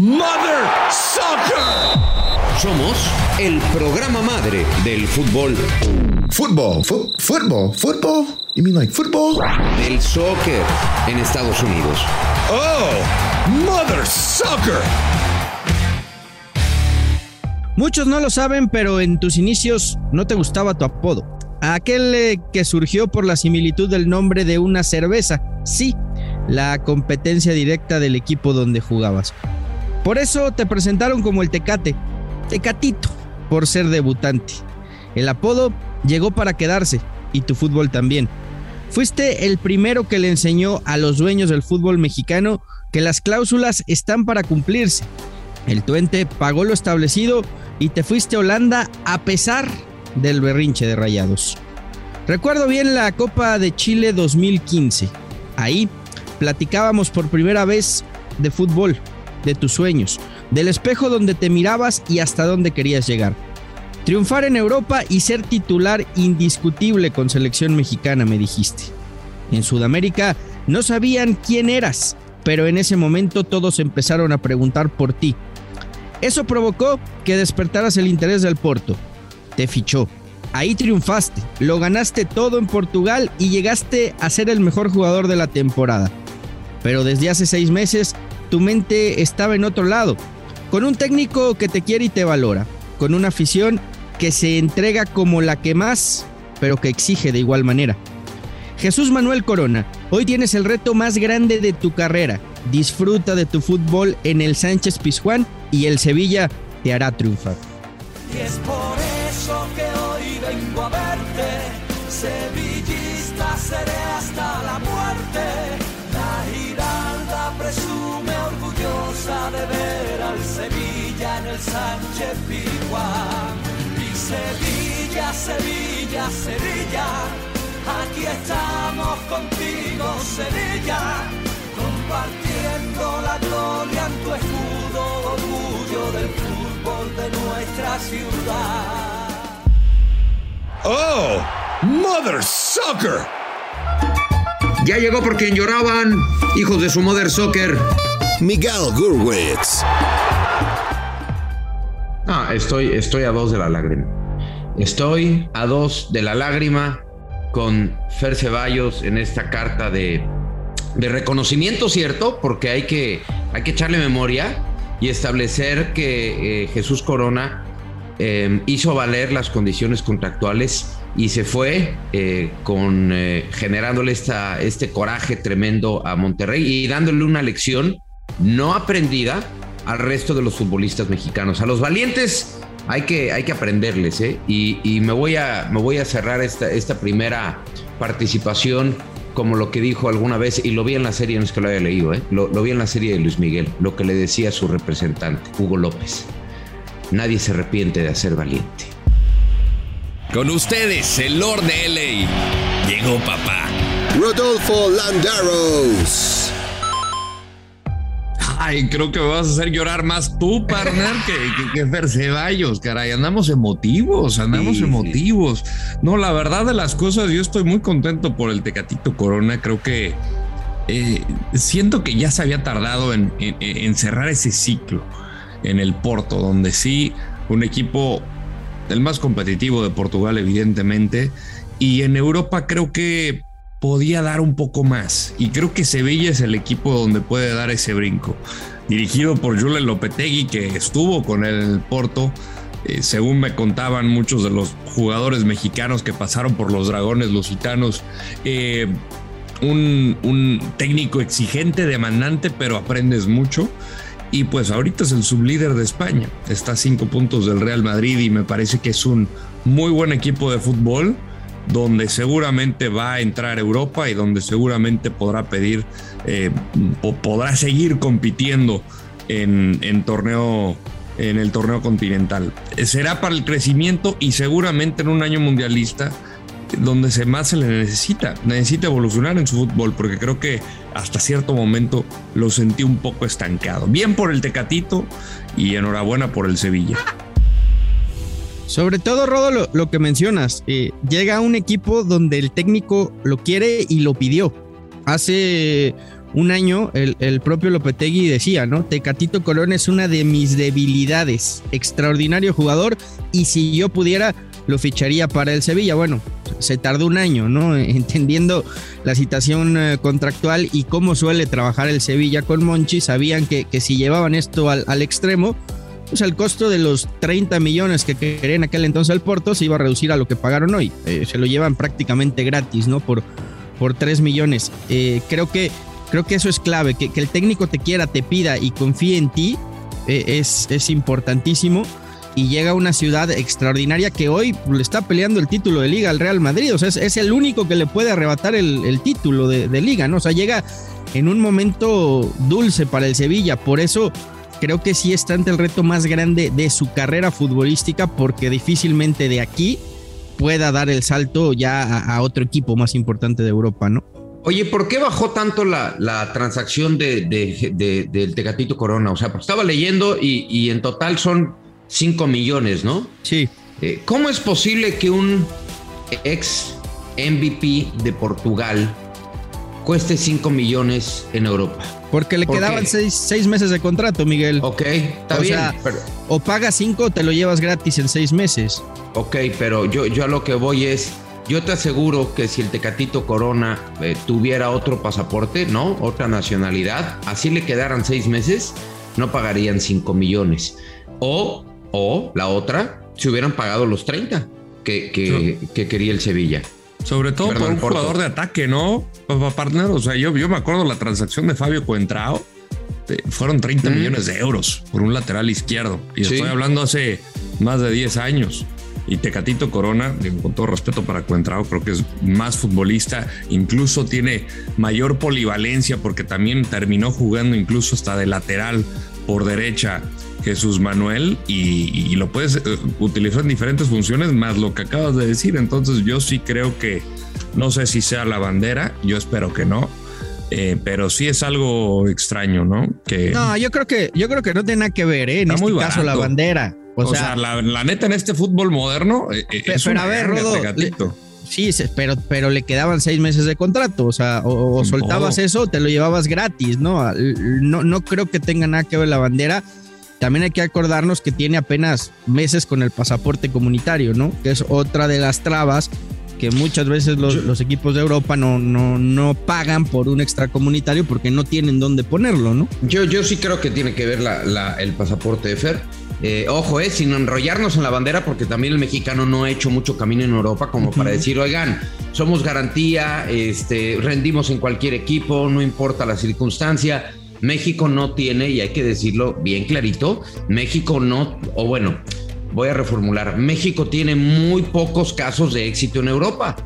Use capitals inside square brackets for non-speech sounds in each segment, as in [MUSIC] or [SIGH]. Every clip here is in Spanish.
Mother Soccer. Somos el programa madre del fútbol. Fútbol, fútbol, fútbol. You mean like football? Del soccer en Estados Unidos. Oh, Mother Soccer. Muchos no lo saben, pero en tus inicios no te gustaba tu apodo. Aquel eh, que surgió por la similitud del nombre de una cerveza. Sí, la competencia directa del equipo donde jugabas. Por eso te presentaron como el Tecate, Tecatito, por ser debutante. El apodo llegó para quedarse y tu fútbol también. Fuiste el primero que le enseñó a los dueños del fútbol mexicano que las cláusulas están para cumplirse. El Tuente pagó lo establecido y te fuiste a Holanda a pesar del berrinche de Rayados. Recuerdo bien la Copa de Chile 2015. Ahí platicábamos por primera vez de fútbol, de tus sueños, del espejo donde te mirabas y hasta dónde querías llegar. Triunfar en Europa y ser titular indiscutible con selección mexicana, me dijiste. En Sudamérica no sabían quién eras, pero en ese momento todos empezaron a preguntar por ti. Eso provocó que despertaras el interés del Porto. Te fichó. Ahí triunfaste, lo ganaste todo en Portugal y llegaste a ser el mejor jugador de la temporada. Pero desde hace seis meses tu mente estaba en otro lado, con un técnico que te quiere y te valora, con una afición que se entrega como la que más, pero que exige de igual manera. Jesús Manuel Corona, hoy tienes el reto más grande de tu carrera. Disfruta de tu fútbol en el Sánchez Pizjuán y el Sevilla te hará triunfar. Y es por eso que hoy vengo a verte, sevillista seré hasta la muerte. La Giralda de ver al Sevilla en el Sánchez Pizjuán. Y Sevilla, Sevilla, Sevilla, aquí estamos contigo, Sevilla, compartiendo la gloria en tu escudo, orgullo del fútbol de nuestra ciudad. Oh, Mother Soccer. Ya llegó por quien lloraban, hijos de su Mother Soccer. Miguel Gurwitz. Ah, estoy, estoy a dos de la lágrima. Estoy a dos de la lágrima con Fer Ceballos en esta carta de, de reconocimiento, ¿cierto? Porque hay que, hay que echarle memoria y establecer que eh, Jesús Corona eh, hizo valer las condiciones contractuales y se fue eh, con eh, generándole esta, este coraje tremendo a Monterrey y dándole una lección no aprendida al resto de los futbolistas mexicanos. A los valientes hay que, hay que aprenderles, ¿eh? Y, y me, voy a, me voy a cerrar esta, esta primera participación como lo que dijo alguna vez, y lo vi en la serie, no es que lo haya leído, ¿eh? lo, lo vi en la serie de Luis Miguel, lo que le decía su representante, Hugo López. Nadie se arrepiente de ser valiente. Con ustedes, el Lord de LA. Llegó papá. Rodolfo Landaros. Ay, creo que me vas a hacer llorar más tú, [LAUGHS] partner, que, que, que Fer Ceballos, caray. Andamos emotivos, andamos Sí, sí. emotivos. No, la verdad de las cosas, yo estoy muy contento por el Tecatito Corona. Creo que eh, siento que ya se había tardado en, en- en cerrar ese ciclo en el Porto, donde sí, un equipo el más competitivo de Portugal, evidentemente, y en Europa creo que podía dar un poco más. Y creo que Sevilla es el equipo donde puede dar ese brinco. Dirigido por Julen Lopetegui, que estuvo con el Porto. eh, según me contaban muchos de los jugadores mexicanos que pasaron por los dragones lusitanos, eh, un, un técnico exigente, demandante, pero aprendes mucho. Y pues ahorita es el sublíder de España. Está a cinco puntos del Real Madrid y me parece que es un muy buen equipo de fútbol donde seguramente va a entrar Europa y donde seguramente podrá pedir eh, o podrá seguir compitiendo en, torneo en el torneo continental. Eh, Será para el crecimiento y seguramente en un año mundialista donde se más se le necesita, necesita evolucionar en su fútbol, porque creo que hasta cierto momento lo sentí un poco estancado. Bien por el Tecatito y enhorabuena por el Sevilla. Sobre todo, Rodo, lo, que mencionas, eh, llega un equipo donde el técnico lo quiere y lo pidió. Hace un año el, el, propio Lopetegui decía, ¿no? Tecatito Corona es una de mis debilidades, extraordinario jugador y si yo pudiera lo ficharía para el Sevilla. Bueno, se tardó un año, ¿no? [LAUGHS] Entendiendo la situación eh, contractual y cómo suele trabajar el Sevilla con Monchi, sabían que, que si llevaban esto al, al extremo, pues el costo de los 30 millones que querían en aquel entonces el Porto se iba a reducir a lo que pagaron hoy. Eh, se lo llevan prácticamente gratis, ¿no? Por, por 3 millones. Eh, creo, que, creo que eso es clave, que, el técnico te quiera, te pida y confíe en ti eh, es, es importantísimo. Y llega a una ciudad extraordinaria que hoy le está peleando el título de liga al Real Madrid. O sea, es, el único que le puede arrebatar el, el título de, de liga, ¿no? O sea, llega en un momento dulce para el Sevilla. Por eso creo que sí está ante el reto más grande de su carrera futbolística porque difícilmente de aquí pueda dar el salto ya a, a otro equipo más importante de Europa, ¿no? Oye, ¿por qué bajó tanto la, la transacción de, de, de, del Tecatito Corona? O sea, pues estaba leyendo y, y, en total son 5 millones, ¿no? Sí. Eh, ¿Cómo es posible que un ex MVP de Portugal cueste 5 millones en Europa? Porque le ¿Por quedaban seis, seis, meses de contrato, Miguel. Ok, está o bien. Sea, pero... O pagas cinco o te lo llevas gratis en seis meses. Ok, pero yo, yo a lo que voy es, yo te aseguro que si el Tecatito Corona eh, tuviera otro pasaporte, ¿no? Otra nacionalidad, así le quedaran seis meses, no pagarían 5 millones. O, o la otra, si hubieran pagado los 30 que, que, sí. que quería el Sevilla. Sobre todo por un Porto. jugador de ataque, ¿no? Partner, o sea, yo, yo me acuerdo la transacción de Fabio Coentrao. Fueron 30 mm. millones de euros por un lateral izquierdo. Y sí. estoy hablando hace más de 10 años. Y Tecatito Corona, con todo respeto para Coentrao, creo que es más futbolista, incluso tiene mayor polivalencia porque también terminó jugando incluso hasta de lateral por derecha Jesús Manuel y, y, lo puedes eh, utilizar en diferentes funciones más lo que acabas de decir. Entonces yo sí creo que no sé si sea la bandera, yo espero que no. Eh, pero sí es algo extraño, ¿no? Que no, yo creo que yo creo que no tiene nada que ver, ¿eh? En este caso la bandera. O, o sea, sea la, la, neta en este fútbol moderno eh, pero, es pero a ver, Rodo, le, sí, pero, pero le quedaban seis meses de contrato, o sea, o, o soltabas eso, o te lo llevabas gratis, ¿no? ¿no? No creo que tenga nada que ver la bandera. También hay que acordarnos que tiene apenas meses con el pasaporte comunitario, ¿no? Que es otra de las trabas que muchas veces los, los equipos de Europa no, no, no, pagan por un extracomunitario porque no tienen dónde ponerlo, ¿no? Yo, yo sí creo que tiene que ver la, la, el pasaporte de Fer. Eh, ojo, eh, sin enrollarnos en la bandera, porque también el mexicano no ha hecho mucho camino en Europa como uh -huh. para decir, oigan, somos garantía, este, rendimos en cualquier equipo, no importa la circunstancia. México no tiene, y hay que decirlo bien clarito, México no, o bueno, voy a reformular, México tiene muy pocos casos de éxito en Europa.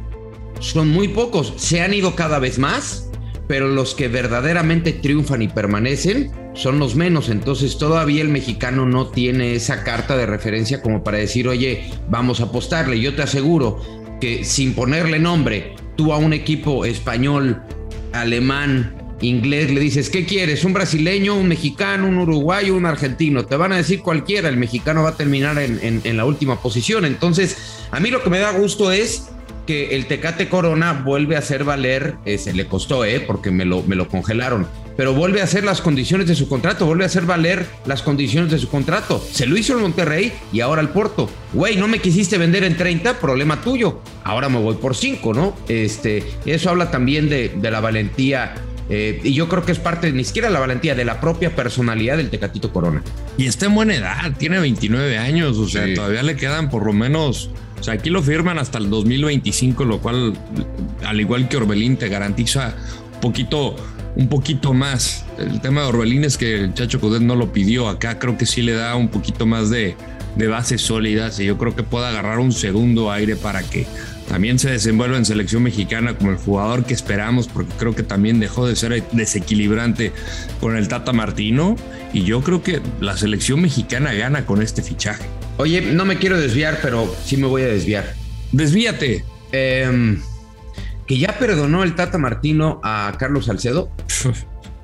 Son muy pocos, se han ido cada vez más, pero los que verdaderamente triunfan y permanecen son los menos. Entonces todavía el mexicano no tiene esa carta de referencia como para decir, oye, vamos a apostarle. Yo te aseguro que sin ponerle nombre, tú a un equipo español, alemán, inglés, le dices, ¿qué quieres? ¿Un brasileño, un mexicano, un uruguayo, un argentino? Te van a decir cualquiera, el mexicano va a terminar en, la última posición. Entonces, a mí lo que me da gusto es que el Tecate Corona vuelve a hacer valer, eh, se le costó, eh, porque me lo, me lo congelaron, pero vuelve a hacer las condiciones de su contrato, vuelve a hacer valer las condiciones de su contrato. Se lo hizo el Monterrey y ahora el Porto. Güey, no me quisiste vender en 30, problema tuyo. Ahora me voy por 5, ¿no? Este, eso habla también de, de la valentía eh, y yo creo que es parte ni siquiera la valentía de la propia personalidad del Tecatito Corona. Y está en buena edad, tiene 29 años, o sea, sí. todavía le quedan por lo menos, o sea, aquí lo firman hasta el 2025, lo cual, al igual que Orbelín, te garantiza un poquito, un poquito más. El tema de Orbelín es que el Chacho Cudet no lo pidió, acá creo que sí le da un poquito más de, de bases sólidas y yo creo que puede agarrar un segundo aire para que también se desenvuelve en selección mexicana como el jugador que esperamos, porque creo que también dejó de ser desequilibrante con el Tata Martino. Y yo creo que la selección mexicana gana con este fichaje. Oye, no me quiero desviar, pero sí me voy a desviar. Desvíate. Eh, que ya perdonó el Tata Martino a Carlos Salcedo.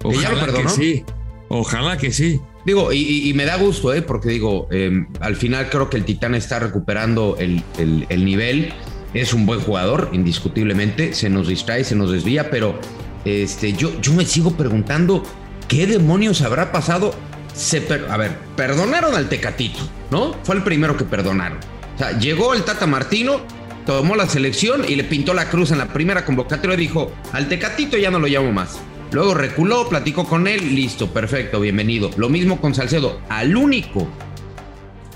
Ojalá [LAUGHS] que, ya lo perdonó? que sí. Ojalá que sí. Digo, y, y, me da gusto, ¿eh? porque digo, eh, al final creo que el Titán está recuperando el, el, el nivel es un buen jugador, indiscutiblemente, se nos distrae, se nos desvía, pero este, yo, yo me sigo preguntando qué demonios habrá pasado. A ver, perdonaron al Tecatito, ¿no? Fue el primero que perdonaron. O sea, llegó el Tata Martino, tomó la selección y le pintó la cruz en la primera convocatoria y dijo, al Tecatito ya no lo llamo más. Luego reculó, platicó con él, listo, perfecto, bienvenido. Lo mismo con Salcedo, al único,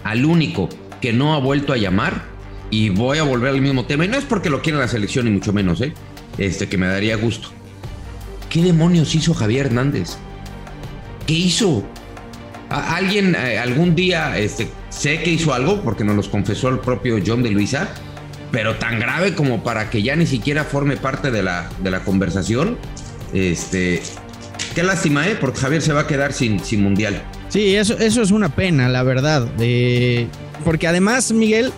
al único que no ha vuelto a llamar, y voy a volver al mismo tema, y no es porque lo quiera la selección, ni mucho menos, ¿eh? Este, que me daría gusto. ¿Qué demonios hizo Javier Hernández? ¿Qué hizo? alguien eh, algún día, este, sé que hizo algo, porque nos los confesó el propio John de Luisa, pero tan grave como para que ya ni siquiera forme parte de la, de la conversación. Este, qué lástima, ¿eh? Porque Javier se va a quedar sin, sin mundial. Sí, eso, eso es una pena, la verdad. Eh, porque además, Miguel,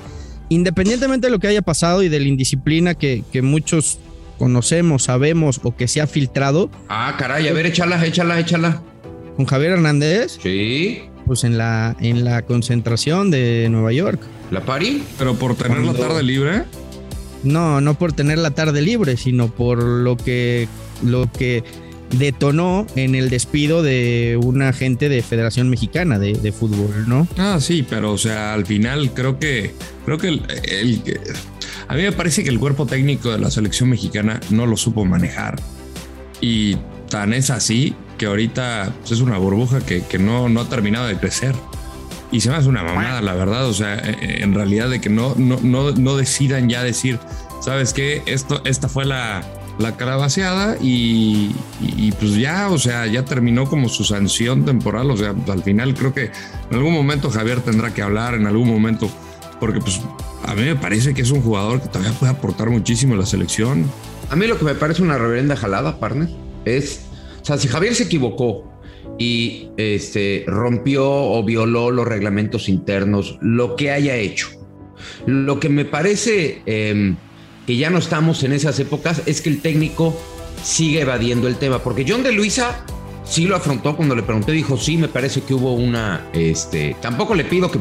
independientemente de lo que haya pasado y de la indisciplina que, que muchos conocemos, sabemos o que se ha filtrado. Ah, caray, a ver, échala, échala, échala. ¿Con Javier Hernández? Sí. Pues en la, en la concentración de Nueva York. ¿La pari? ¿Pero por tener la tarde libre? No, no por tener la tarde libre, sino por lo que, lo que detonó en el despido de un agente de Federación Mexicana de, Fútbol, ¿no? Ah, sí, pero o sea, al final creo que creo que el, a mí me parece que el cuerpo técnico de la selección mexicana no lo supo manejar y tan es así que ahorita pues, es una burbuja que, no, no ha terminado de crecer. Y se me hace una mamada, la verdad. O sea, eh, eh, en realidad de que no, no, no, no decidan ya decir, ¿sabes qué? Esto, esta fue la, la calabaceada y, pues ya, o sea, ya terminó como su sanción temporal. O sea, al final creo que en algún momento Javier tendrá que hablar, en algún momento, porque pues a mí me parece que es un jugador que todavía puede aportar muchísimo a la selección. A mí lo que me parece una reverenda jalada, partner, es, o sea, si Javier se equivocó y este, rompió o violó los reglamentos internos, lo que haya hecho, lo que me parece... Em, que ya no estamos en esas épocas, es que el técnico sigue evadiendo el tema. Porque John de Luisa sí lo afrontó cuando le pregunté, dijo, sí, me parece que hubo una, este, tampoco le pido que,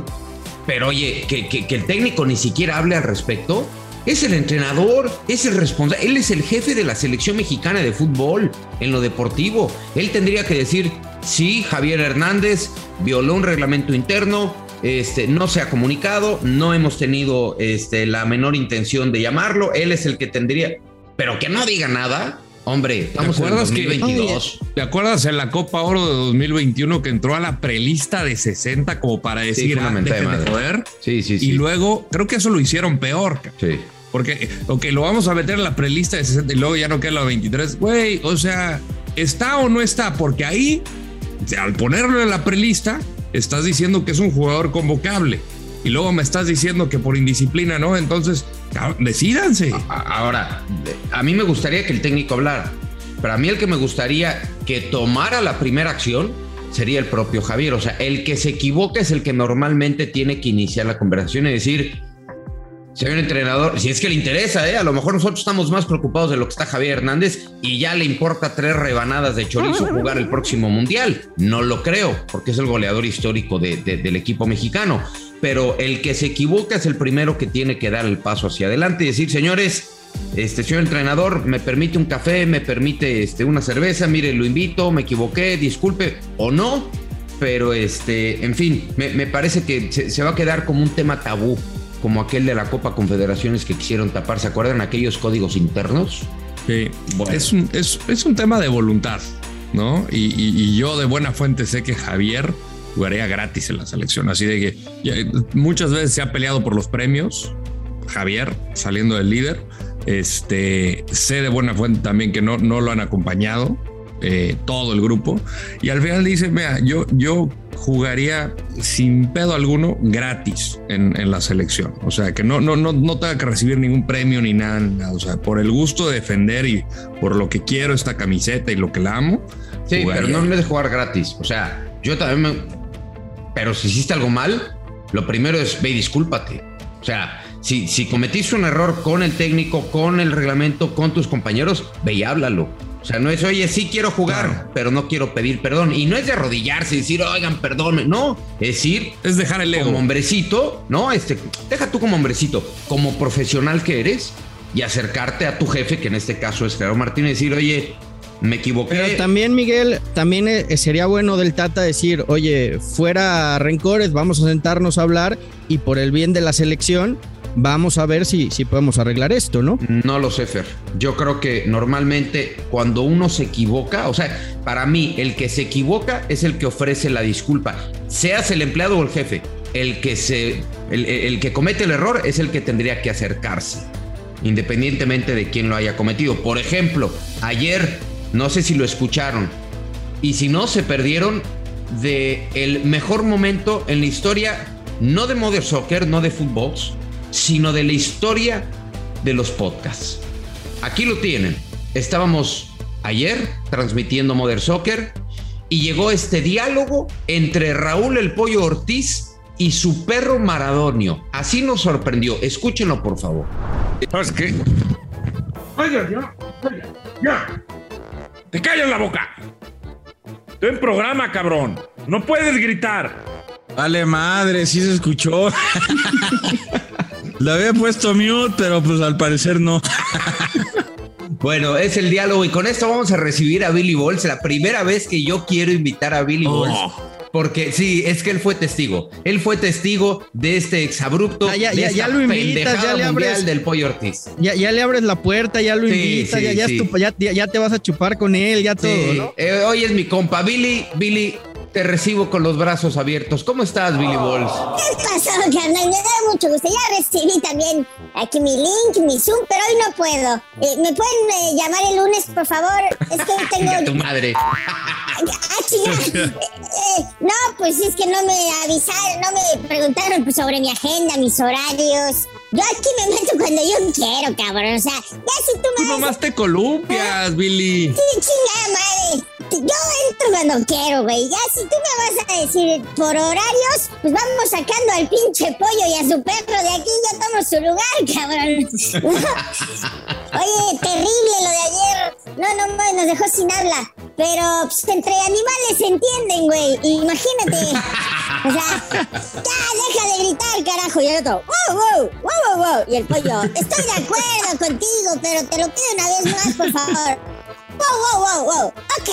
pero oye, que, que, el técnico ni siquiera hable al respecto. Es el entrenador, es el responsable, él es el jefe de la selección mexicana de fútbol en lo deportivo. Él tendría que decir, sí, Javier Hernández violó un reglamento interno, este, no se ha comunicado, no hemos tenido este, la menor intención de llamarlo. Él es el que tendría, pero que no diga nada. Hombre, estamos en 2022. ¿Te acuerdas en la Copa Oro de 2021 que entró a la prelista de 60 como para decir, ah, de joder? Sí, sí, sí. Y luego, creo que eso lo hicieron peor. Sí. Porque, ok, lo vamos a meter en la prelista de 60 y luego ya no queda la 23. Güey, o sea, ¿está o no está? Porque ahí, al ponerlo en la prelista, estás diciendo que es un jugador convocable y luego me estás diciendo que por indisciplina no, entonces decídanse. Ahora, a mí me gustaría que el técnico hablara, pero a mí el que me gustaría que tomara la primera acción sería el propio Javier. O sea, el que se equivoca es el que normalmente tiene que iniciar la conversación y decir, si hay un entrenador, si es que le interesa, ¿eh? a lo mejor nosotros estamos más preocupados de lo que está Javier Hernández y ya le importa tres rebanadas de chorizo [LAUGHS] jugar el próximo mundial. No lo creo, porque es el goleador histórico del equipo mexicano. Pero el que se equivoca es el primero que tiene que dar el paso hacia adelante y decir, señores, este señor entrenador, me permite un café, me permite este, una cerveza, mire, lo invito, me equivoqué, disculpe o no. Pero este, en fin, me, parece que se va a quedar como un tema tabú como aquel de la Copa Confederaciones que quisieron tapar. ¿Se acuerdan aquellos códigos internos? Sí, es, un, es, un tema de voluntad, ¿no? Y, yo de buena fuente sé que Javier jugaría gratis en la selección. Así de que muchas veces se ha peleado por los premios. Javier saliendo del líder. Este sé de buena fuente también que no, no lo han acompañado eh, todo el grupo. Y al final dice: Mira, yo, yo jugaría sin pedo alguno gratis en, la selección. O sea, que no, no, no, no tenga que recibir ningún premio ni nada, O sea, por el gusto de defender y por lo que quiero esta camiseta y lo que la amo. Sí, pero no me de jugar gratis. O sea, yo también me... Pero si hiciste algo mal, lo primero es ve y discúlpate. O sea, si, si cometiste un error con el técnico, con el reglamento, con tus compañeros, ve y háblalo. O sea, no es, oye, sí quiero jugar, pero no quiero pedir perdón. Y no es de arrodillarse y decir, oigan, perdón. No, es decir, es dejar el ego. Como hombrecito, ¿no? Este, deja tú como hombrecito, como profesional que eres y acercarte a tu jefe, que en este caso es Gerardo Martínez, y decir, oye, me equivoqué. Pero también, Miguel, también eh, sería bueno del Tata decir, oye, fuera rencores, vamos a sentarnos a hablar y por el bien de la selección, vamos a ver si, si podemos arreglar esto, ¿no? No lo sé, Fer. Yo creo que normalmente cuando uno se equivoca, o sea, para mí el que se equivoca es el que ofrece la disculpa, seas el empleado o el jefe. El que se, el, el que comete el error es el que tendría que acercarse, independientemente de quién lo haya cometido. Por ejemplo, ayer, no sé si lo escucharon, y si no, se perdieron de el mejor momento en la historia, no de Mother Soccer, no de fútbol, sino de la historia de los podcasts. Aquí lo tienen. Estábamos ayer transmitiendo Mother Soccer y llegó este diálogo entre Raúl el Pollo Ortiz y su perro Maradonio. Así nos sorprendió. Escúchenlo, por favor. ¿Sabes qué? Oiga, ya, oiga, ya. Te callas la boca. Estoy en programa, cabrón. No puedes gritar. Vale madre, sí se escuchó. [LAUGHS] Le había puesto mute, pero pues al parecer no. [LAUGHS] Bueno, es el diálogo y con esto vamos a recibir a Billy Balls. La primera vez que yo quiero invitar a Billy Oh. Balls. Porque sí, es que él fue testigo. Él fue testigo de este exabrupto. Ah, ya- de ya- esta ya lo invitas, ya le mundial abres- del pollo Ortiz. Ya, ya le abres la puerta, ya lo Sí, invitas, sí, ya, ya, es sí. tu- ya- ya- ya te vas a chupar con él, ya todo, Sí, ¿no? eh, hoy es mi compa. Billy, Billy, te recibo con los brazos abiertos. ¿Cómo estás, Billy Balls? ¿Qué pasó, carnal? Me da mucho gusto. Ya recibí también aquí mi link, mi Zoom, pero hoy no puedo. Eh, ¿Me pueden eh, llamar el lunes, por favor? Es que hoy [LAUGHS] Chinga tu tengo... madre. Ah. [LAUGHS] Eh, eh, no, pues es que no me avisaron, no me preguntaron sobre mi agenda, mis horarios. Yo aquí me meto cuando yo quiero, cabrón. O sea, ya si tú Tú me vas nomás te columpias, Billy. Sí, chingada madre. Yo entro cuando quiero, güey. Ya si tú me vas a decir por horarios, pues vamos sacando al pinche pollo y a su perro de aquí. Yo tomo su lugar, cabrón. [LAUGHS] Oye, terrible lo de ayer. No, no, mames, nos dejó sin habla. Pero pues, entre animales se entienden, güey. Imagínate. O sea, ya deja gritar, carajo. Y el otro, wow, wow, wow, wow, wow. Y el pollo, estoy de acuerdo contigo, pero te lo pido una vez más, por favor. Wow, wow, wow, wow. Ok,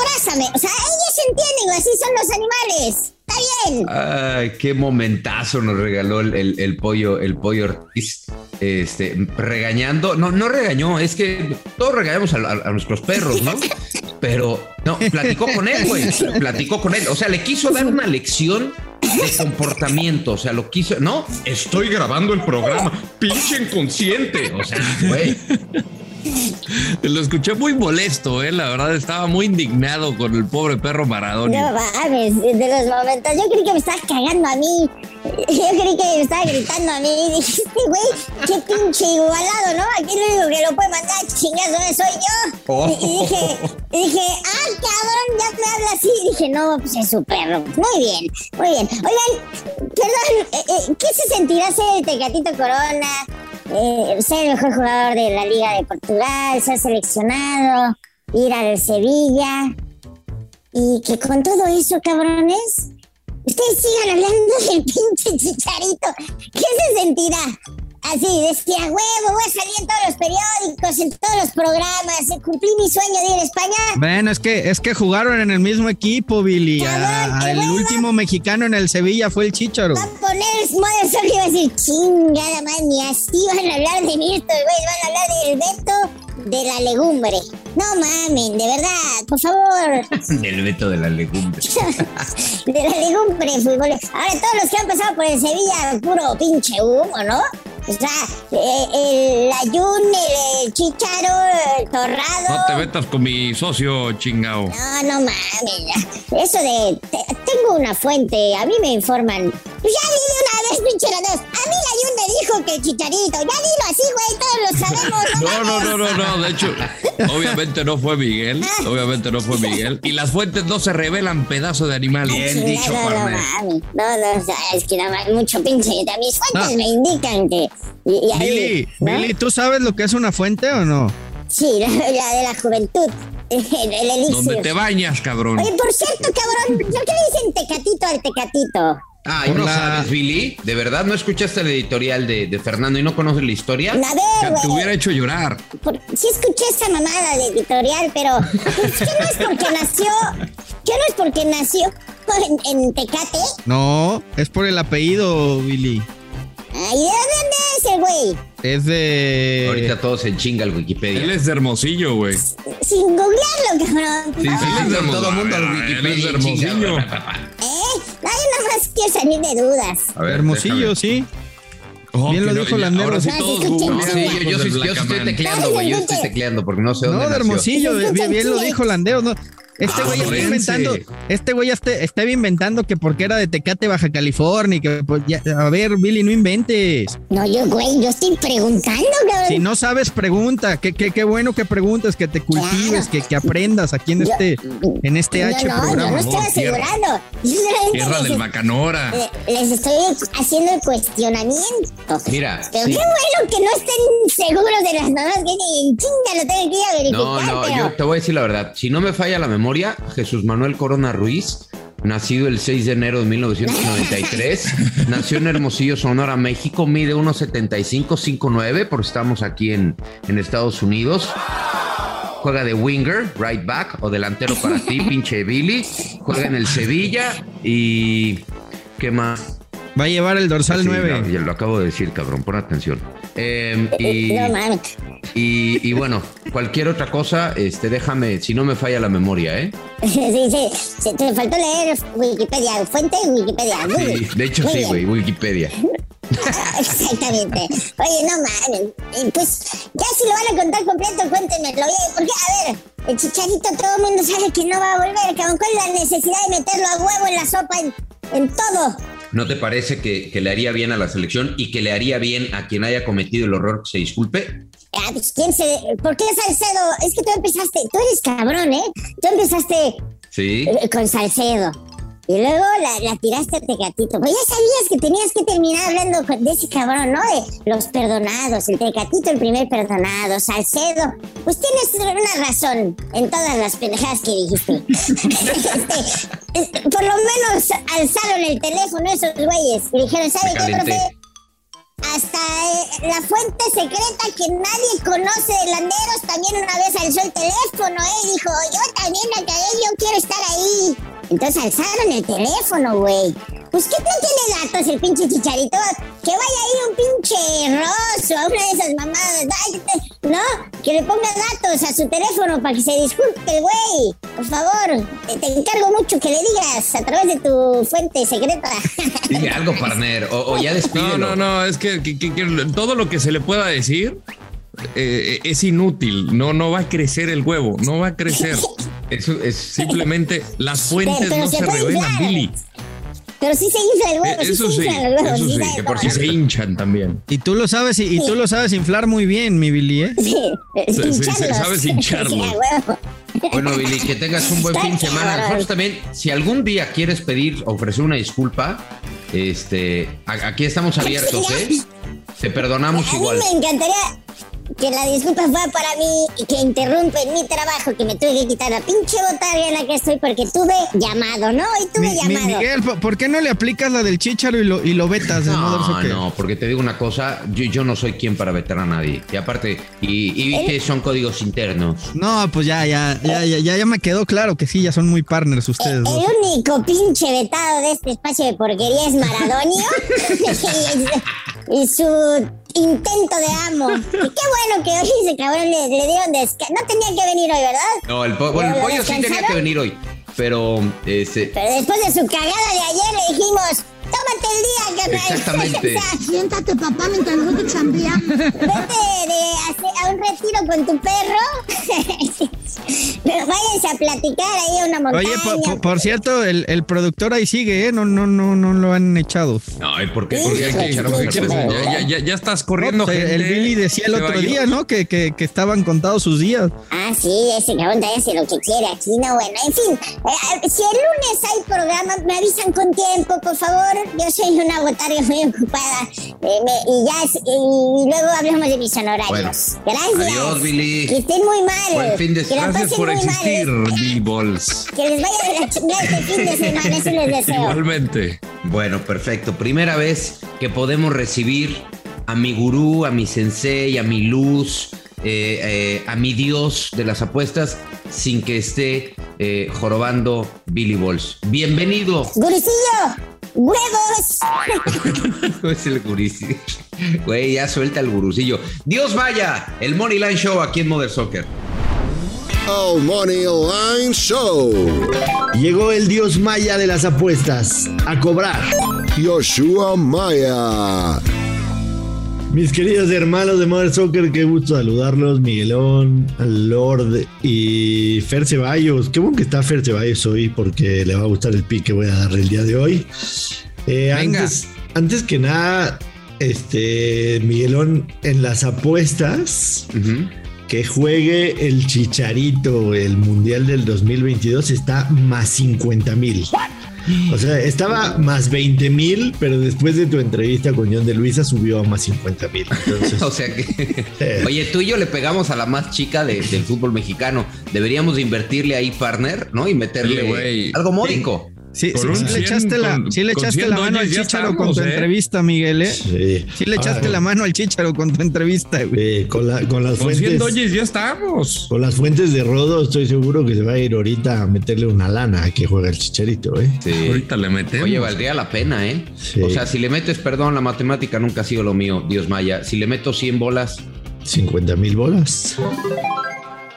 abrázame. O sea, ellos entienden. Así son los animales. Está bien. Ay, qué momentazo nos regaló el, el- pollo, el pollo Ortiz. Este, regañando, no, no regañó, es que todos regañamos a, a- a nuestros perros, ¿no? Pero no, platicó con él, güey. Platicó con él. O sea, le quiso dar una lección de comportamiento. O sea, lo quiso. No, estoy grabando el programa. [LAUGHS] Pinche inconsciente. O sea, güey. [LAUGHS] Lo escuché muy molesto, eh. La verdad, estaba muy indignado con el pobre perro Maradona. No mames, de los momentos. Yo creí que me estabas cagando a mí. Yo creí que me estaba gritando a mí. Y dije, este güey, qué pinche igualado, ¿no? Aquí lo único que lo puede mandar chingazo soy yo. Y, y dije, y dije, ah, cabrón, ya me habla así. Y dije, no, pues es su perro. Muy bien, muy bien. Oigan, perdón, eh, eh, ¿qué se sentirá ser el Tecatito Corona? Eh, ser el mejor jugador de la Liga de Portugal, ser seleccionado, ir al Sevilla. Y que con todo eso, cabrones, ustedes sigan hablando del pinche chicharito. ¿Qué se sentirá? Así, decía, huevo, voy a salir en todos los periódicos, en todos los programas, cumplí mi sueño de ir a España. Bueno, es que, es que jugaron en el mismo equipo, Billy. Cabrón, el hueva. último mexicano en el Sevilla fue el Chicharo. Va a poner Mother Soccer y va a decir, chingada más, ni así van a hablar de mí estos güeyes, van a hablar del Beto de la legumbre. No mamen, de verdad, por favor. [LAUGHS] Del veto de la legumbre. [LAUGHS] de la legumbre fútbol. Ahora todos los que han pasado por el Sevilla, puro pinche humo, ¿no? O sea, eh, el Ayun, el, el Chicharo, el Torrado. No te metas con mi socio, chingao. No, no mames. Eso de. te- tengo una fuente, a mí me informan. Pues ya dile una vez, pinche dos. A mí la Ayun me dijo que el Chicharito. Ya dilo así, güey, todos lo sabemos. No, no, no, no, no. De hecho, obviamente no fue Miguel. Obviamente no fue Miguel. Y las fuentes no se revelan pedazo de animal. Bien dicho, no, no. No, no, es que nada más, mucho pinche. Mis fuentes No. me indican que. Y, y ahí, Billy, ¿no? Billy, ¿tú sabes lo que es una fuente o no? Sí, la, la de la juventud. [LAUGHS] El, el elixir. Donde te bañas, cabrón. Oye, por cierto, cabrón, ¿por qué le dicen tecatito al tecatito? Por no la- sabes, Billy. ¿De verdad no escuchaste el editorial de, de Fernando y no conoces la historia? A ver, Te hubiera hecho llorar. por- sí escuché esa mamada de editorial, pero pues, que no es porque nació, que no es porque nació en, en Tecate. No, es por el apellido, Billy. Ay, ¿de dónde es el güey? Es de. Ahorita todo se chinga el Wikipedia. Él es de Hermosillo, güey. Sin googlearlo, cabrón. Sí, sí, Ah, Él es de todo el mundo al. Wikipedia. Él es de Hermosillo. ¿Eh? Nada más quiere salir de dudas. A ver, Hermosillo, déjame. sí. Oh, Bien lo no, dijo Landero. Ahora sí todos sí, yo, yo, yo estoy tecleando, güey. Yo estoy tecleando porque no sé dónde No, de. Hermosillo, bien, bien lo dijo Landeo. No. Este Ah, güey está inventando, este güey está, estaba inventando que porque era de Tecate, Baja California, y que pues, ya- a ver, Billy, no inventes. No, yo, güey, yo estoy preguntando, cabrón. Si no sabes, pregunta. Qué, qué, qué bueno que preguntes, que te cultives, que, que aprendas aquí en Yo- este, en este H no, no, yo programa. no estoy tierra. asegurando. [LAUGHS] Tierra les, del Bacanora. le- les estoy haciendo el cuestionamiento. Mira, Pero sí. qué bueno que no estén seguros de las normas que en chinga lo tengo que ir a verificar. No, no, pero... yo te voy a decir la verdad. Si no me falla la memoria, Jesús Manuel Corona Ruiz, nacido el 6 de enero de 1993, [LAUGHS] nació en Hermosillo, Sonora, México, mide 1.75, 5'9, porque estamos aquí en, en Estados Unidos. Juega de winger, right back o delantero para ti, [LAUGHS] pinche Billy. Juega en el Sevilla y... ¿Qué más? Va a llevar el dorsal Sí, 9. no, ya lo acabo de decir, cabrón, pon atención. Eh, y, No. Y, y bueno, cualquier otra cosa, este, déjame, si no me falla la memoria, ¿eh? [LAUGHS] Sí, sí, sí, te faltó leer Wikipedia. Fuente Wikipedia. Sí, de hecho Muy sí, güey, Wikipedia. [LAUGHS] Exactamente. Oye, no mames. Pues ya si lo van a contar completo, cuéntenmelo. Porque, a ver, el chicharito todo el mundo sabe que no va a volver, cabrón. ¿Cuál es la necesidad de meterlo a huevo en la sopa, en, en todo? ¿No te parece que, que le haría bien a la selección y que le haría bien a quien haya cometido el horror que se disculpe? Ah, pues, ¿quién se...? ¿Por qué Salcedo? Es que tú empezaste... Tú eres cabrón, ¿eh? Tú empezaste Sí. eh, con Salcedo. Y luego la, la tiraste a Tecatito. Pues ya sabías que tenías que terminar hablando de ese cabrón, ¿no? De los perdonados. El Tecatito, el primer perdonado. Salcedo. Pues tienes una razón en todas las pendejadas que dijiste. [LAUGHS] Este, eh, por lo menos alzaron el teléfono esos güeyes. Y dijeron, ¿sabe qué, profe? Hasta eh, la fuente secreta que nadie conoce de Landeros también una vez alzó el teléfono, ¿eh? Dijo, yo también la cagué, yo quiero estar ahí. Entonces alzaron el teléfono, güey. Pues que no tiene datos el pinche chicharito. Que vaya ahí un pinche Ross o a una de esas mamadas. Ay, No, que le ponga datos a su teléfono para que se disculpe el güey. Por favor, te, te encargo mucho que le digas a través de tu fuente secreta. [LAUGHS] Dile algo, partner, o, o ya No, despídelo. no, no, es que, que- que- que todo lo que se le pueda decir eh, es inútil. No, no va a crecer el huevo, no va a crecer. [LAUGHS] Eso es Simplemente las fuentes pero no se se revelan. Billy. Pero sí se infla el huevo, Eh, Eso sí se sí, infla el huevo. eso sí, que por si se hinchan también. Y tú lo sabes, y, y tú lo sabes inflar muy bien, mi Billy, ¿eh? Sí, Sí, sí, hincharlos. sí, sabes huevo. Bueno, Billy, que tengas un buen Está fin de semana. Nosotros también, si algún día quieres pedir, ofrecer una disculpa, este, aquí estamos abiertos, ¿eh? Te perdonamos A mí igual. me encantaría que la disculpa fuera para mí y que interrumpen mi trabajo, que me tuve que quitar la pinche botarga en la que estoy porque tuve llamado, ¿no? Hoy tuve Mi- mi- llamado. Miguel, ¿por- ¿por qué no le aplicas la del chicharo y lo, y lo vetas de No, Soccer? no, porque te digo una cosa, yo, yo no soy quien para vetar a nadie. Y aparte, y, y vi que son códigos internos. No, pues ya, ya, ya, ya, ya, ya me quedó claro que sí, ya son muy partners ustedes El único pinche vetado de este espacio de porquería es Maradonio [LAUGHS] [LAUGHS] y su intento de amo. [LAUGHS] Y qué bueno que hoy ese cabrón le, le dieron descanso. No tenía que venir hoy, ¿verdad? No, el, po- bueno, el ¿Lo pollo sí tenía que venir hoy, pero este, Pero después de su cagada de ayer le dijimos, tómate el día, carnal. Exactamente. [LAUGHS] O sea, Siéntate, papá, mientras nosotros chambeamos. Vete de, a, a un retiro con tu perro. [LAUGHS] Pero váyanse a platicar ahí a una montaña. Oye, por, por- por cierto, el, el productor ahí sigue, ¿eh? No, no, no, no lo han echado. no, ¿y por qué? Sí, Porque hay que echar. Ya, ya- ya- ya estás corriendo. No, pues, gente. el Billy decía el otro día. ¿no? Que, que, que estaban contados sus días. Ah, sí, ese cabrón también hace lo que quiere aquí, no, bueno, en fin. eh, si el lunes hay programa, me avisan con tiempo, por favor. Yo soy una botarga muy ocupada. Eh, me- y ya, y luego hablamos de mis honorarios. Bueno, Gracias. adiós, Billy. Que estén muy mal. Buen fin de la Gracias por mal. existir, Billy Balls. Que les vaya de la chingada este fin de semana, eso les deseo. Igualmente. Bueno, perfecto. Primera vez que podemos recibir a mi gurú, a mi sensei, a mi luz, eh, eh, a mi dios de las apuestas sin que esté eh, jorobando Billy Balls. Bienvenido. ¡Guricillo! ¡Huevos! es el gurucillo. Güey, ya suelta el gurucillo. Dios vaya, el Money Line Show aquí en Mother Soccer. Oh, Money Line Show. Llegó el dios maya de las apuestas a cobrar. Yoshua Maya. Mis queridos hermanos de Mother Soccer, qué gusto saludarlos. Miguelón, Lord y Fer Ceballos. Qué bueno que está Fer Ceballos hoy porque le va a gustar el pick que voy a dar el día de hoy. Eh, Venga. Antes, antes que nada, este Miguelón en las apuestas. Que juegue el Chicharito el Mundial del 2022 está más 50 mil. O sea, estaba más 20 mil, pero después de tu entrevista con John de Luisa subió a más 50 mil. Entonces, [LAUGHS] O sea que, oye, tú y yo le pegamos a la más chica de- del fútbol mexicano. Deberíamos de invertirle ahí partner, ¿no? Y meterle Sí, güey. algo módico. Sí, Con sí, un sí le 100, echaste la, con- sí le con echaste 100 la mano al chicharo con tu ¿eh? entrevista, Miguel, ¿eh? sí. Sí le echaste Ahora, la mano al chicharo con tu entrevista, güey. eh, con, la- con las Con 100 fuentes. dólares ya estamos. Con las fuentes de Rodo, estoy seguro que se va a ir ahorita a meterle una lana a que juega el chicharito, ¿eh? Sí. Ahorita le metemos. Oye, valdría la pena, ¿eh? Sí. O sea, si le metes, perdón, la matemática nunca ha sido lo mío, Dios Maya. Si le meto 100 bolas, 50 mil bolas.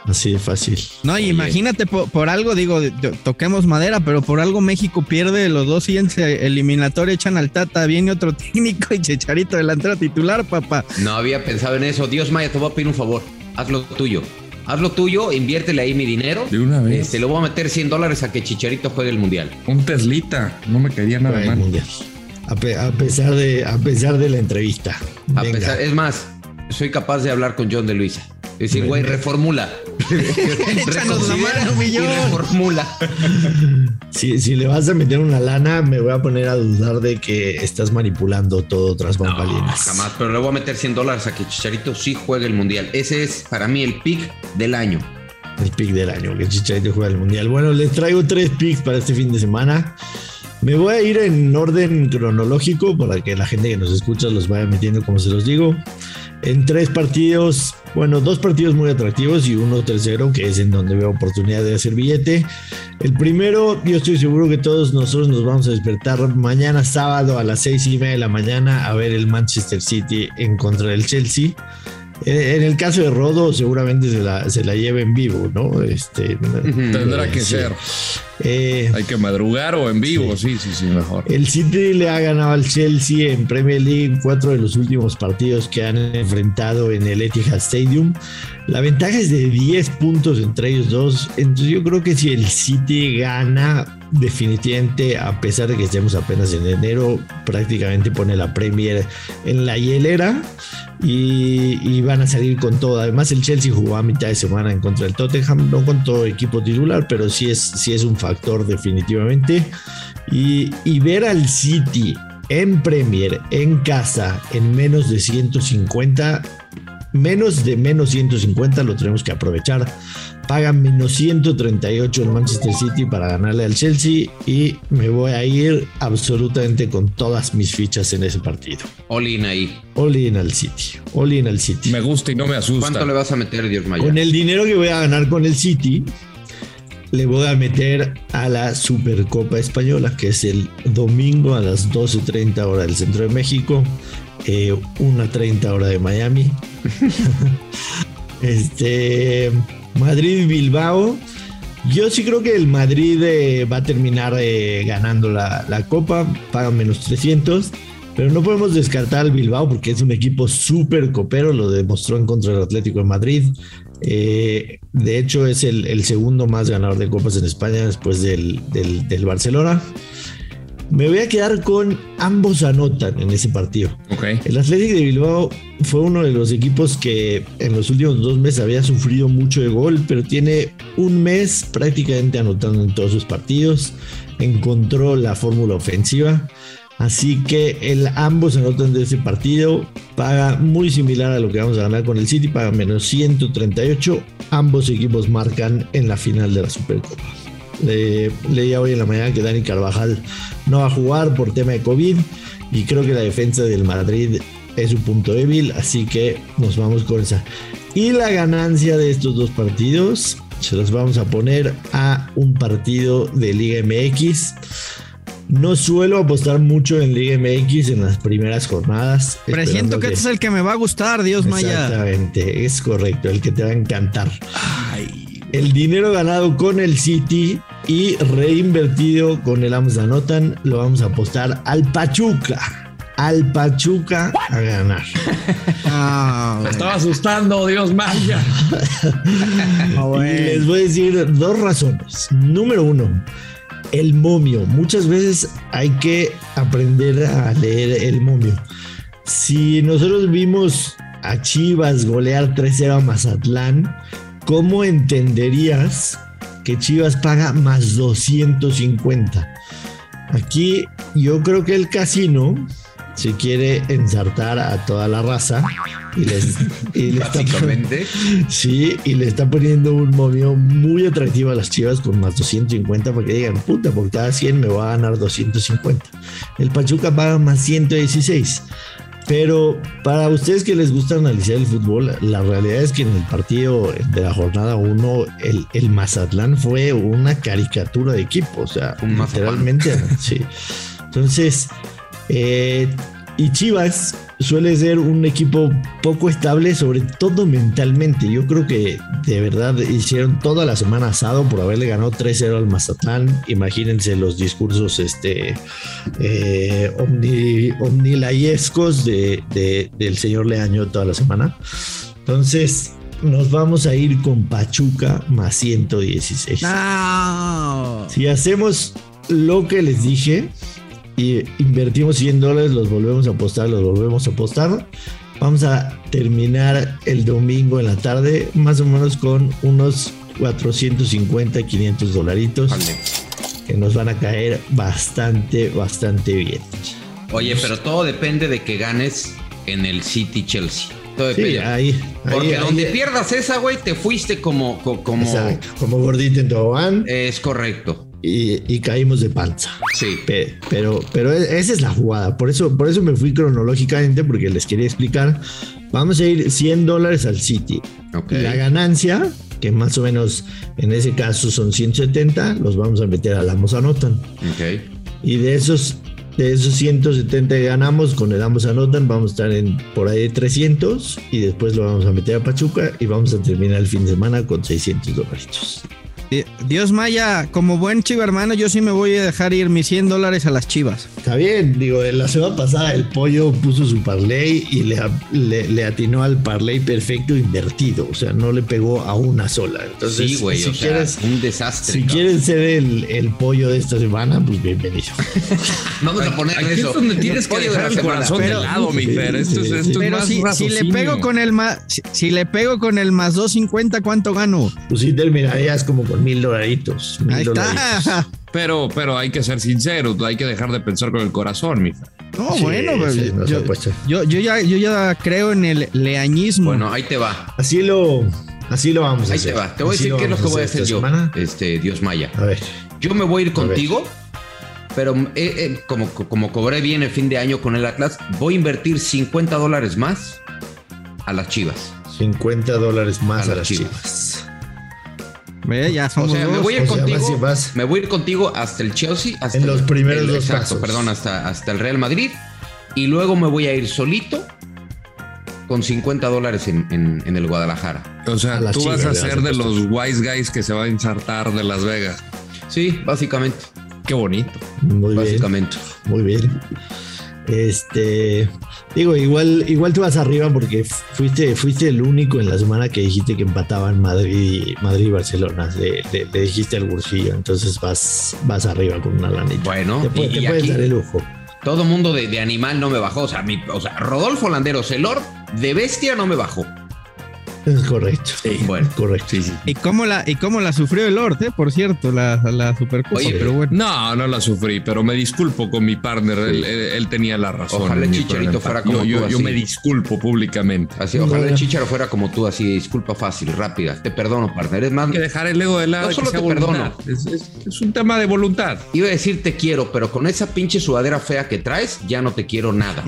Así de fácil. No, y imagínate por, por algo, digo, toquemos madera, pero por algo México pierde los dos siguientes eliminatorios, echan al Tata, viene otro [LAUGHS] técnico y Chicharito delantero titular, papá. no había pensado en eso. Dios Maya, te voy a pedir un favor. Haz lo tuyo. Haz lo tuyo, inviértele ahí mi dinero. De una vez. Este, le voy a meter 100 dólares a que Chicharito juegue el mundial. Un Teslita. No me quería nada mal. mundial. A, pe- a pesar de, a pesar de la entrevista. A pesar, es más, soy capaz de hablar con John de Luisa. Decir, güey, reformula. [LAUGHS] Échanos la mano, mi y John. reformula. Si, si le vas a meter una lana, me voy a poner a dudar de que estás manipulando todo tras bambalinas. Jamás, pero le voy a meter 100 dólares a que Chicharito sí juegue el mundial. Ese es para mí el pick del año. El pick del año, que Chicharito juega el mundial. Bueno, les traigo tres picks para este fin de semana. Me voy a ir en orden cronológico para que la gente que nos escucha los vaya metiendo como se los digo. En tres partidos, bueno, dos partidos muy atractivos y uno tercero, que es en donde veo oportunidad de hacer billete. El primero, yo estoy seguro que todos nosotros nos vamos a despertar mañana sábado a las seis y media de la mañana a ver el Manchester City en contra del Chelsea. En en el caso de Rodo, seguramente se la, se la lleva en vivo, ¿no? Este, Tendrá que sí. ser. Eh, Hay que madrugar o en vivo. Sí, sí, sí, mejor. el City le ha ganado al Chelsea en Premier League cuatro de los últimos partidos que han enfrentado en el Etihad Stadium. La ventaja es de 10 puntos entre ellos dos. Entonces yo creo que si el City gana, definitivamente, a pesar de que estemos apenas en enero, prácticamente pone la Premier en la hielera y, van a salir con todo. Además, el Chelsea jugó a mitad de semana en contra del Tottenham, no con todo equipo titular, pero sí es, sí es un factor definitivamente. Y, y ver al City en Premier, en casa, en menos de 150, menos de menos 150 lo tenemos que aprovechar. Pagan menos 138 en Manchester City para ganarle al Chelsea y me voy a ir absolutamente con todas mis fichas en ese partido. All in ahí. All in al City, all in al City. Me gusta y no me asusta. ¿Cuánto le vas a meter, Dios Maya? Con el dinero que voy a ganar con el City, le voy a meter a la Supercopa Española, que es el domingo a las 12.30 hora del centro de México, eh, 1.30 hora de Miami. [LAUGHS] este Madrid-Bilbao. Yo sí creo que el Madrid eh, va a terminar eh, ganando la, la copa, pagan menos 300. Pero no podemos descartar al Bilbao porque es un equipo súper copero, lo demostró en contra del Atlético de Madrid. Eh, de hecho, es el, segundo más ganador de copas en España después del- del Barcelona. Me voy a quedar con ambos anotan en ese partido. El Atlético de Bilbao fue uno de los equipos que en los últimos dos meses había sufrido mucho de gol, pero tiene un mes prácticamente anotando en todos sus partidos. Encontró la fórmula ofensiva. Así que el, ambos anotan de ese partido. Paga muy similar a lo que vamos a ganar con el City. Paga menos 138. Ambos equipos marcan en la final de la Supercopa. Le- leía hoy en la mañana que Dani Carvajal no va a jugar por tema de COVID y creo que la defensa del Madrid es un punto débil, así que nos vamos con esa. Y la ganancia de estos dos partidos se los vamos a poner a un partido de Liga MX. No suelo apostar mucho en Liga MX en las primeras jornadas. Presiento esperando que este es el que me va a gustar, Dios Maya. Exactamente, es correcto, el que te va a encantar. El dinero ganado con el City y reinvertido con el Amos Anotan lo vamos a apostar al Pachuca. Al Pachuca a ganar. [LAUGHS] Ah, Me estaba asustando, Dios maya. [LAUGHS] Y les voy a decir dos razones. Número uno, el momio. Muchas veces hay que aprender a leer el momio. Si nosotros vimos a Chivas golear 3-0 a Mazatlán, ¿cómo entenderías que Chivas paga más 250? Aquí yo creo que el casino se quiere ensartar a toda la raza y les, y le está- Básicamente. Sí, y le está poniendo un movimiento muy atractivo a las chivas con más 250 para que digan, puta, por cada 100 me va a ganar 250. El Pachuca paga más 116. Pero para ustedes que les gusta analizar el fútbol, la realidad es que en el partido de la jornada 1, el, el Mazatlán fue una caricatura de equipo. O sea, Un literalmente, sí. [LAUGHS] Entonces, eh, y Chivas suele ser un equipo poco estable, sobre todo mentalmente. Yo creo que de verdad hicieron toda la semana asado por haberle ganado 3-0 al Mazatlán. Imagínense los discursos este, eh, omni, omnilayescos de, de- del señor Leaño toda la semana. Entonces, nos vamos a ir con Pachuca más 116. No. Si hacemos lo que les dije y invertimos 100 dólares, los volvemos a apostar, los volvemos a apostar. Vamos a terminar el domingo en la tarde, más o menos con unos 450, 500 dolaritos que nos van a caer bastante, bastante bien. Oye, pero todo depende de que ganes en el City Chelsea. Todo Sí, depende. ahí, Porque ahí- donde ahí- pierdas esa, güey, te fuiste como. co- como Exacto, como gordito en tobogán Es correcto. Y, y caímos de panza. Sí. Pe- Pero, pero e- esa es la jugada. Por eso, por eso me fui cronológicamente, porque les quería explicar. Vamos a ir 100 dólares al City. Ok. La ganancia, que más o menos en ese caso son 170, los vamos a meter a la Anotan. Ok. Y de esos, de esos 170 que ganamos, con el Amos Anotan, vamos a estar en por ahí de 300 y después lo vamos a meter a Pachuca y vamos a terminar el fin de semana con 600 dolaritos. Eh, Dios Maya, como buen chivo hermano, yo sí me voy a dejar ir mis 100 dólares a las chivas. Está bien, digo, en la semana pasada el pollo puso su parlay y le, le, le atinó al parlay perfecto invertido, o sea, no le pegó a una sola. Entonces, sí, güey. si o sea, quieres, un desastre. si cabrón. quieres ser el, el pollo de esta semana, pues bienvenido. [LAUGHS] Vamos a poner Aquí eso. es donde tienes que dejar el corazón de Pero- lado, mi Fer. Esto es, esto es Pero más si, si le pego con el más, si, si le pego con el más 250, ¿cuánto gano? Pues sí terminarías como con mil dolaritos. mil Ahí dolaritos. está. [LAUGHS] Pero, pero hay que ser sinceros, hay que dejar de pensar con el corazón, mi Fer. No, Sí, bueno, sí, pues, no se yo, yo, yo ya, yo ya creo en el leañismo. Bueno, ahí te va. Así lo, así lo vamos a Ahí hacer. te va. Te voy a decir qué es lo que voy a hacer yo. semana. Este, Dios Maya. A ver, Yo me voy a ir A contigo, pero eh, eh, como, como cobré bien el fin de año con el Atlas, voy a invertir 50 dólares más a las chivas. 50 dólares más A a, las las Chivas. chivas. Ve, ya O somos sea, me voy a ir o sea, contigo. vas y vas. Me voy a ir contigo hasta el Chelsea. Hasta En los el- primeros el- dos exacto, pasos. perdón, hasta, hasta el Real Madrid. Y luego me voy a ir solito con 50 dólares en, en- en el Guadalajara. O sea, tú vas a ser de los wise guys que se va a ensartar de Las Vegas. Sí, básicamente. Qué bonito. Muy bien. básicamente. Muy bien. Este, digo, igual, igual tú vas arriba porque fuiste, fuiste el único en la semana que dijiste que empataban Madrid, y- Madrid y Barcelona. Le, le- le dijiste al bolsillo, entonces vas, vas arriba con una lanita. Bueno, te, puede- y- te y puedes aquí- dar el lujo. Todo mundo de, de animal no me bajó. O sea, mi- o sea, Rodolfo Landeros, el Lord de bestia no me bajó. Es correcto. Bueno, correcto. sí, sí. ¿Y cómo la, y cómo la sufrió el Lord, eh? Por cierto, la, la Supercopa. Oye, pero bueno. No, no la sufrí, pero me disculpo con mi partner. Él, él- él tenía la razón. Ojalá mi Chicharito fuera como yo, yo, tú, yo así. me disculpo públicamente. Así, ojalá No. el Chicharo fuera como tú, así, disculpa fácil, rápida. Te perdono, partner. Es más, Hay que dejar el ego de lado. No solo te voluntad. Es, es- es un tema de voluntad. iba a decir te quiero, pero con esa pinche sudadera fea que traes, ya no te quiero nada.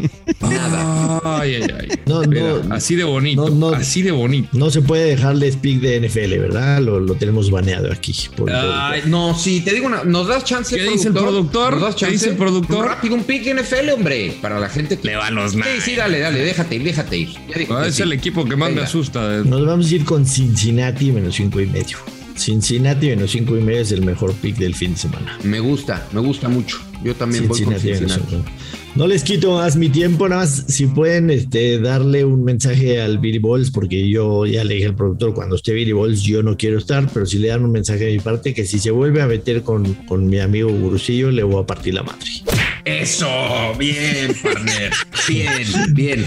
[LAUGHS] nada. Ay, ay, ay. No, Mira, no. así de bonito. No, no. Así de bonito. No se puede dejarle speak de NFL, ¿verdad? Lo, lo tenemos baneado aquí. por Ay, no, sí, te digo una. ¿Nos das chance, ¿Qué dice el productor? ¿Nos das ¿Qué chance? dice el productor? Un rápido, un pick NFL, hombre. Para la gente que. Le va a los Sí, sí, dale, dale, déjate ir, déjate ir. Ya dijo Ah, es sí. el equipo que más me asusta. Nos vamos a ir con Cincinnati menos cinco y medio. Cincinnati menos cinco y medio es el mejor pick del fin de semana. Me gusta, me gusta mucho. Yo también voy con Cincinnati menos Cincinnati. cinco. No les quito más mi tiempo, nada más si pueden este, darle un mensaje al Billy Balls, porque yo ya le dije al productor, cuando esté Billy Balls yo no quiero estar, pero si le dan un mensaje de mi parte, que si se vuelve a meter con, con mi amigo Gurusillo, le voy a partir la madre. Eso, bien, partner. Bien, bien.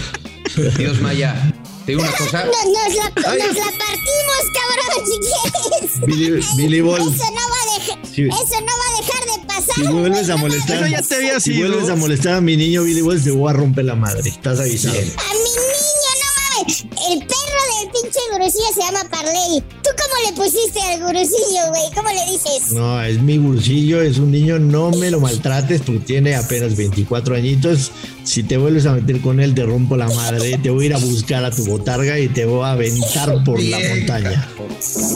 Dios Maya, te digo una cosa. No, nos, la, Ay. nos la partimos, cabrón, si quieres. Billy, Billy Balls, Eso no va a dejar, Sí. eso no va a dejar de pasar. si vuelves a molestar, Eso ya te había si sido. vuelves a molestar a mi niño Billy Balls, te voy a romper la madre. Estás avisado. A mi niño, no mames. El perro del pinche gurusillo se llama Parley. ¿Tú cómo le pusiste al gurusillo, güey? ¿Cómo le dices? No, es mi Gurusillo, es un niño, no me lo maltrates porque tiene apenas 24 añitos. Si te vuelves a meter con él, te rompo la madre, te voy a ir a buscar a tu botarga y te voy a aventar por la montaña.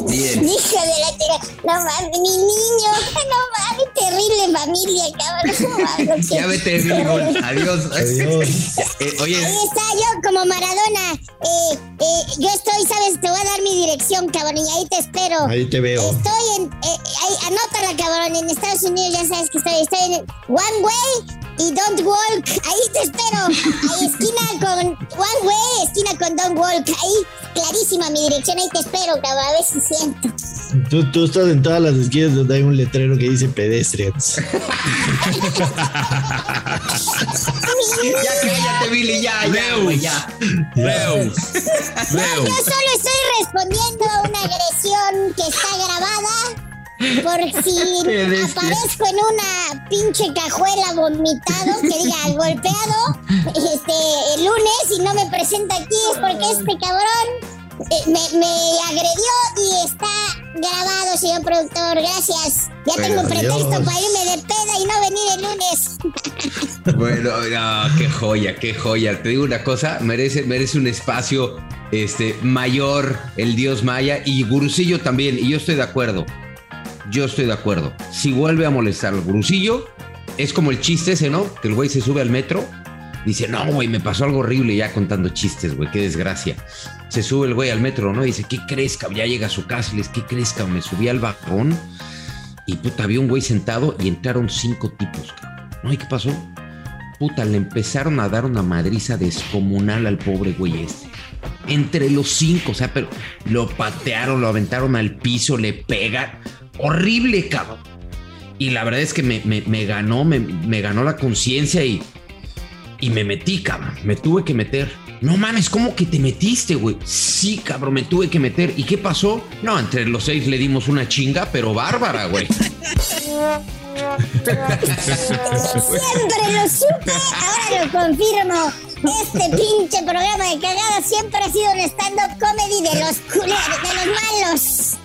Bien. Hijo de la tira. No mames, mi niño. No mames, terrible familia, cabrón. Ya vete, Balls. Adiós. Adiós. [LAUGHS] Eh, oye, Ahí está yo como Maradona. Eh, eh, yo estoy, sabes, te voy a dar mi dirección, cabrón, y ahí te espero. Ahí te veo. Estoy en. Eh, ahí, anótala, cabrón. En Estados Unidos ya sabes que estoy. Estoy en One Way y Don't Walk. Ahí te espero. Ahí, esquina con One Way, esquina con Don't Walk. Ahí, clarísima mi dirección. Ahí te espero, cabrón. A ver si siento. Tú, tú estás en todas las esquinas donde hay un letrero que dice pedestrians. ya cállate, Billy, ya, ya, güey, ya. No, yo solo estoy respondiendo a una agresión que está grabada. Por si [LAUGHS] aparezco en una pinche cajuela vomitado, que diga golpeado, este, el lunes y no me presenta aquí es porque este cabrón eh, me, me agredió y está grabado, señor productor. Gracias. Ya tengo Bueno, pretexto para irme de peda y no venir el lunes. [LAUGHS] Bueno, no, qué joya, qué joya. Te digo una cosa, merece, merece un espacio este, mayor el dios maya y Gurusillo también. Y yo estoy de acuerdo. Yo estoy de acuerdo. Si vuelve a molestar al Gurusillo, es como el chiste ese, ¿no? Que el güey se sube al metro. Dice, no, güey, me pasó algo horrible ya contando chistes, güey, qué desgracia. Se sube el güey al metro, ¿no? dice, ¿qué crees? Ya llega a su casa y le dice, ¿qué crees? Me subí al vagón y puta, había un güey sentado y entraron cinco tipos, cabrón. ¿No? ¿Y qué pasó? Puta, le empezaron a dar una madriza descomunal al pobre güey este. Entre los cinco, o sea, pero lo patearon, lo aventaron al piso, le pegan. Horrible, cabrón. Y la verdad es que me, me- me ganó, me, me ganó la conciencia y, y me metí, cabrón. Me tuve que meter. No mames, ¿cómo que te metiste, güey? Sí, cabrón, me tuve que meter. ¿Y qué pasó? No, entre los seis le dimos una chinga, pero bárbara, güey. [LAUGHS] Siempre lo supe, ahora lo confirmo. Este pinche programa de cagada siempre ha sido un stand-up comedy de los culeros, de los malos.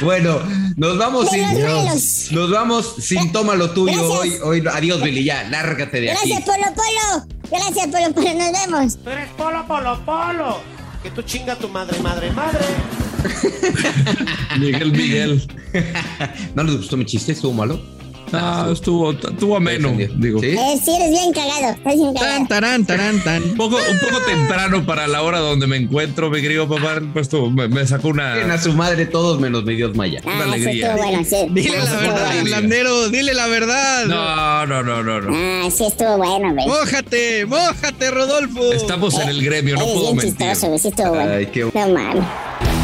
Bueno, nos vamos sin. Nos vamos sin toma lo tuyo Gracias. hoy, hoy. Adiós, Billy, ya, lárgate de aquí. Gracias, Polo Polo. Gracias, Polo Polo. Nos vemos. Tú eres polo, polo, polo. Que tú chinga tu madre, madre, madre. [LAUGHS] Miguel Miguel. [LAUGHS] ¿No les gustó mi chiste? ¿Estuvo malo? Ah, estuvo, estuvo ameno, digo. ¿Sí? Eh, sí, eres bien cagado. Estás bien cagado. Tan, tarán, tarán, tan. Un poco, un poco temprano para la hora donde me encuentro, mi querido papá. Pues tú, me, me sacó Tienen una. a su madre todos menos mi Dios Maya. Ah, eso alegría. estuvo bueno, sí. Dile Ah, la verdad, bueno. Landero, dile la verdad. No, no, no, no, no. Ah, sí estuvo bueno, güey. Mójate, mójate, Rodolfo. Estamos en el gremio, no Eres puedo mentir. chistoso. Sí estuvo bueno. Ay, qué- No mames.